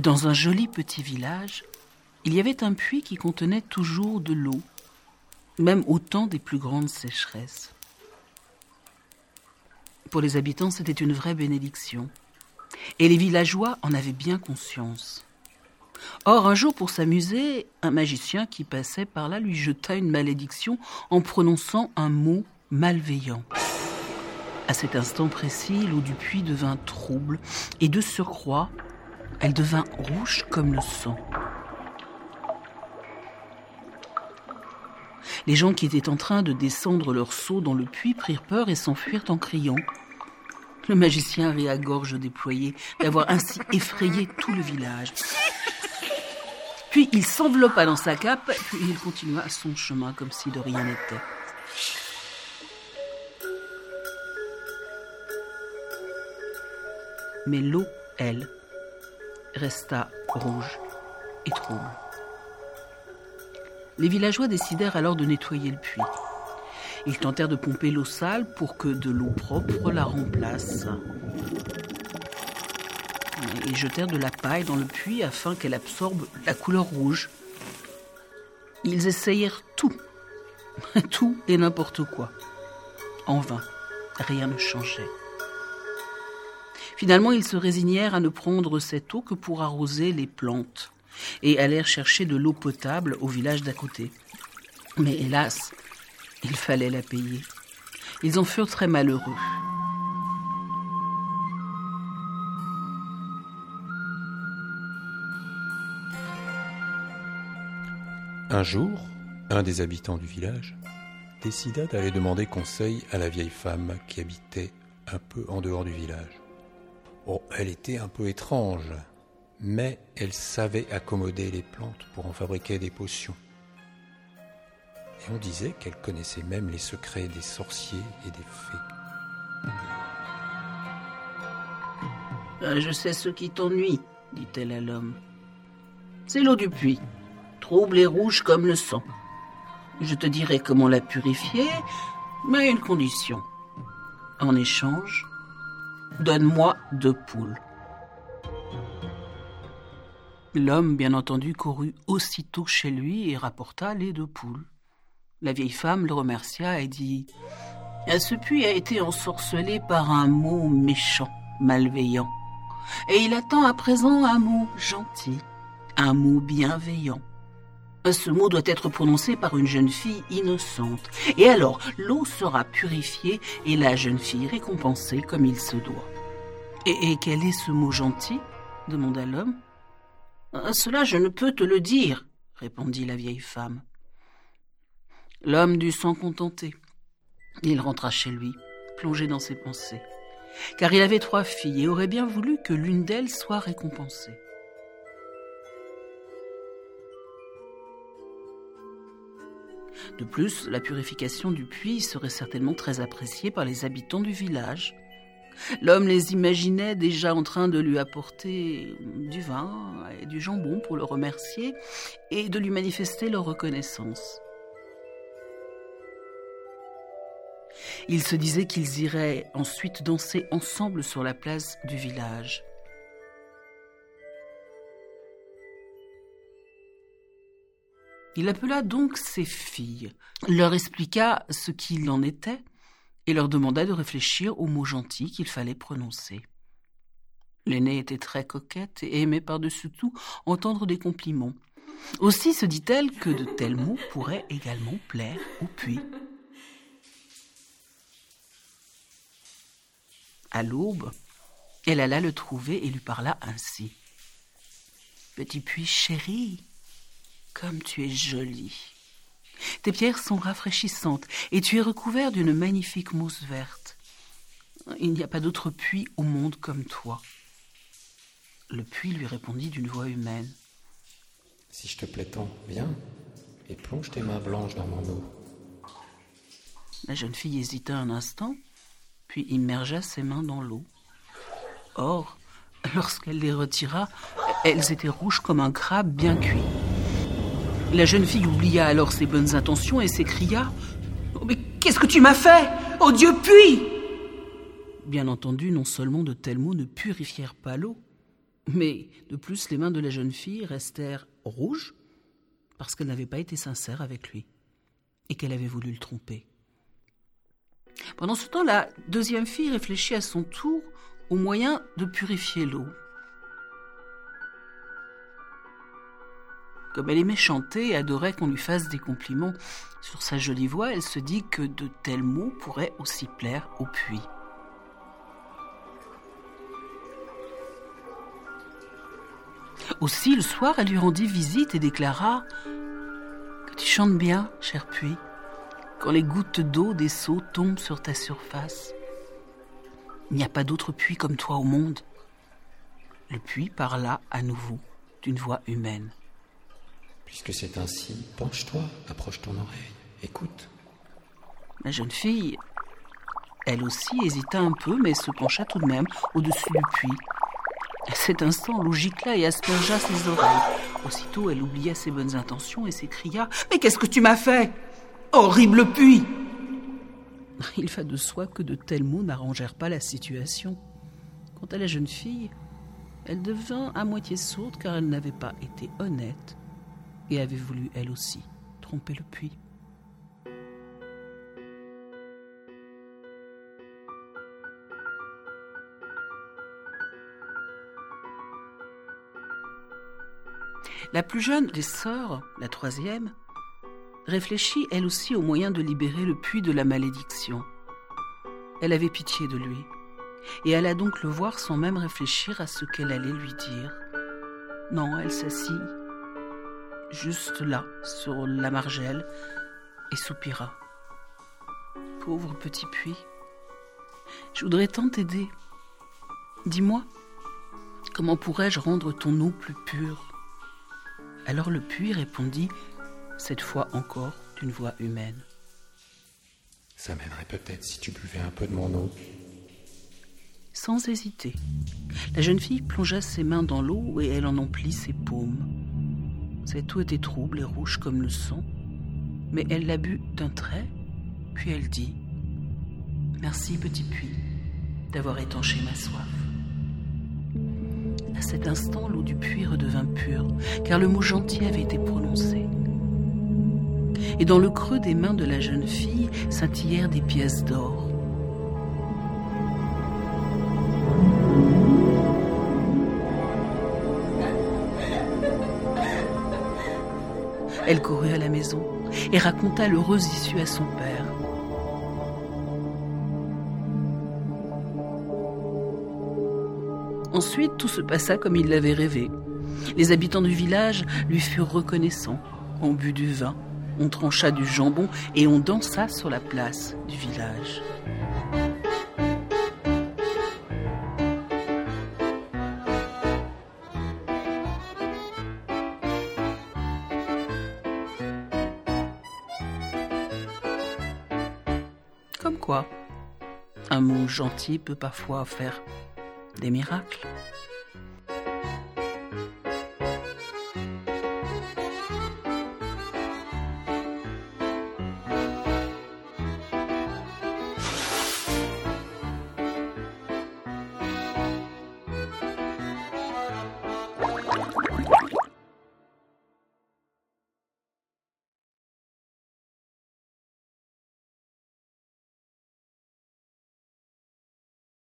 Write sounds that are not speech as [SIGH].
Dans un joli petit village, il y avait un puits qui contenait toujours de l'eau, même au temps des plus grandes sécheresses. Pour les habitants, c'était une vraie bénédiction. Et les villageois en avaient bien conscience. Or, un jour, pour s'amuser, un magicien qui passait par là lui jeta une malédiction en prononçant un mot malveillant. À cet instant précis, l'eau du puits devint trouble, et de surcroît, elle devint rouge comme le sang. Les gens qui étaient en train de descendre leur seau dans le puits prirent peur et s'enfuirent en criant. Le magicien avait à gorge déployée d'avoir ainsi effrayé tout le village. Puis il s'enveloppa dans sa cape, puis il continua son chemin comme si de rien n'était. Mais l'eau, elle, resta rouge et trouble. Les villageois décidèrent alors de nettoyer le puits. Ils tentèrent de pomper l'eau sale pour que de l'eau propre la remplace. Ils jetèrent de la paille dans le puits afin qu'elle absorbe la couleur rouge. Ils essayèrent tout, [LAUGHS] tout et n'importe quoi. En vain, rien ne changeait. Finalement, ils se résignèrent à ne prendre cette eau que pour arroser les plantes et allèrent chercher de l'eau potable au village d'à côté. Mais hélas, il fallait la payer. Ils en furent très malheureux. Un jour, un des habitants du village décida d'aller demander conseil à la vieille femme qui habitait un peu en dehors du village. Oh, elle était un peu étrange, mais elle savait accommoder les plantes pour en fabriquer des potions. Et on disait qu'elle connaissait même les secrets des sorciers et des fées. Euh, je sais ce qui t'ennuie, dit-elle à l'homme. C'est l'eau du puits, trouble et rouge comme le sang. Je te dirai comment la purifier, mais à une condition. En échange, donne-moi deux poules. L'homme, bien entendu, courut aussitôt chez lui et rapporta les deux poules. La vieille femme le remercia et dit Ce puits a été ensorcelé par un mot méchant, malveillant. Et il attend à présent un mot gentil, un mot bienveillant. Ce mot doit être prononcé par une jeune fille innocente. Et alors, l'eau sera purifiée et la jeune fille récompensée comme il se doit. Et, quel est ce mot gentil demanda l'homme. Ah, cela je ne peux te le dire, répondit la vieille femme. L'homme dut s'en contenter. Il rentra chez lui, plongé dans ses pensées, car il avait trois filles et aurait bien voulu que l'une d'elles soit récompensée. De plus, la purification du puits serait certainement très appréciée par les habitants du village, L'homme les imaginait déjà en train de lui apporter du vin et du jambon pour le remercier et de lui manifester leur reconnaissance. Il se disait qu'ils iraient ensuite danser ensemble sur la place du village. Il appela donc ses filles, leur expliqua ce qu'il en était, et leur demanda de réfléchir aux mots gentils qu'il fallait prononcer. L'aînée était très coquette et aimait par-dessus tout entendre des compliments. Aussi se dit-elle que de tels mots pourraient également plaire au puits. À l'aube, elle alla le trouver et lui parla ainsi. Petit puits chéri, comme tu es joli. Tes pierres sont rafraîchissantes et tu es recouvert d'une magnifique mousse verte. Il n'y a pas d'autre puits au monde comme toi. Le puits lui répondit d'une voix humaine. Si je te plais tant, viens et plonge tes mains blanches dans mon eau. La jeune fille hésita un instant, puis immergea ses mains dans l'eau. Or, lorsqu'elle les retira, elles étaient rouges comme un crabe bien cuit. La jeune fille oublia alors ses bonnes intentions et s'écria oh, Mais qu'est-ce que tu m'as fait? Oh Dieu, puis Bien entendu, non seulement de tels mots ne purifièrent pas l'eau, Mais de plus, les mains de la jeune fille restèrent rouges parce qu'elle n'avait pas été sincère avec lui et qu'elle avait voulu le tromper. Pendant ce temps, la deuxième fille réfléchit à son tour au moyen de purifier l'eau. Comme elle aimait chanter et adorait qu'on lui fasse des compliments sur sa jolie voix, elle se dit que de tels mots pourraient aussi plaire au puits. Aussi, le soir, elle lui rendit visite et déclara Que tu chantes bien, cher puits, quand les gouttes d'eau des seaux tombent sur ta surface. Il n'y a pas d'autre puits comme toi au monde. Le puits parla à nouveau d'une voix humaine. Puisque c'est ainsi, penche-toi, approche ton oreille, écoute. La jeune fille, elle aussi, hésita un peu, mais se pencha tout de même au-dessus du puits. À cet instant, l'eau gicla et aspergea ses oreilles. Aussitôt, elle oublia ses bonnes intentions et s'écria Mais qu'est-ce que tu m'as fait? Horrible puits [LAUGHS] Il va de soi que de tels mots n'arrangèrent pas la situation. Quant à la jeune fille, elle devint à moitié sourde car elle n'avait pas été honnête et avait voulu elle aussi tromper le puits. La plus jeune des sœurs, la troisième, réfléchit elle aussi au moyen de libérer le puits de la malédiction. Elle avait pitié de lui, et alla donc le voir sans même réfléchir à ce qu'elle allait lui dire. Non, elle s'assit juste là, sur la margelle, et soupira. Pauvre petit puits, je voudrais tant t'aider. Dis-moi, comment pourrais-je rendre ton eau plus pure? Alors le puits répondit, cette fois encore d'une voix humaine. Ça m'aiderait peut-être si tu buvais un peu de mon eau. Sans hésiter, la jeune fille plongea ses mains dans l'eau et elle en emplit ses paumes. Cette eau était trouble et rouge comme le sang, mais elle la but d'un trait, puis elle dit Merci, petit puits, d'avoir étanché ma soif. À cet instant, l'eau du puits redevint pure, car le mot gentil avait été prononcé. Et dans le creux des mains de la jeune fille scintillèrent des pièces d'or. Elle courut à la maison et raconta l'heureuse issue à son père. Ensuite, tout se passa comme il l'avait rêvé. Les habitants du village lui furent reconnaissants. On but du vin, on trancha du jambon et on dansa sur la place du village. Comme quoi, un mot gentil peut parfois faire des miracles.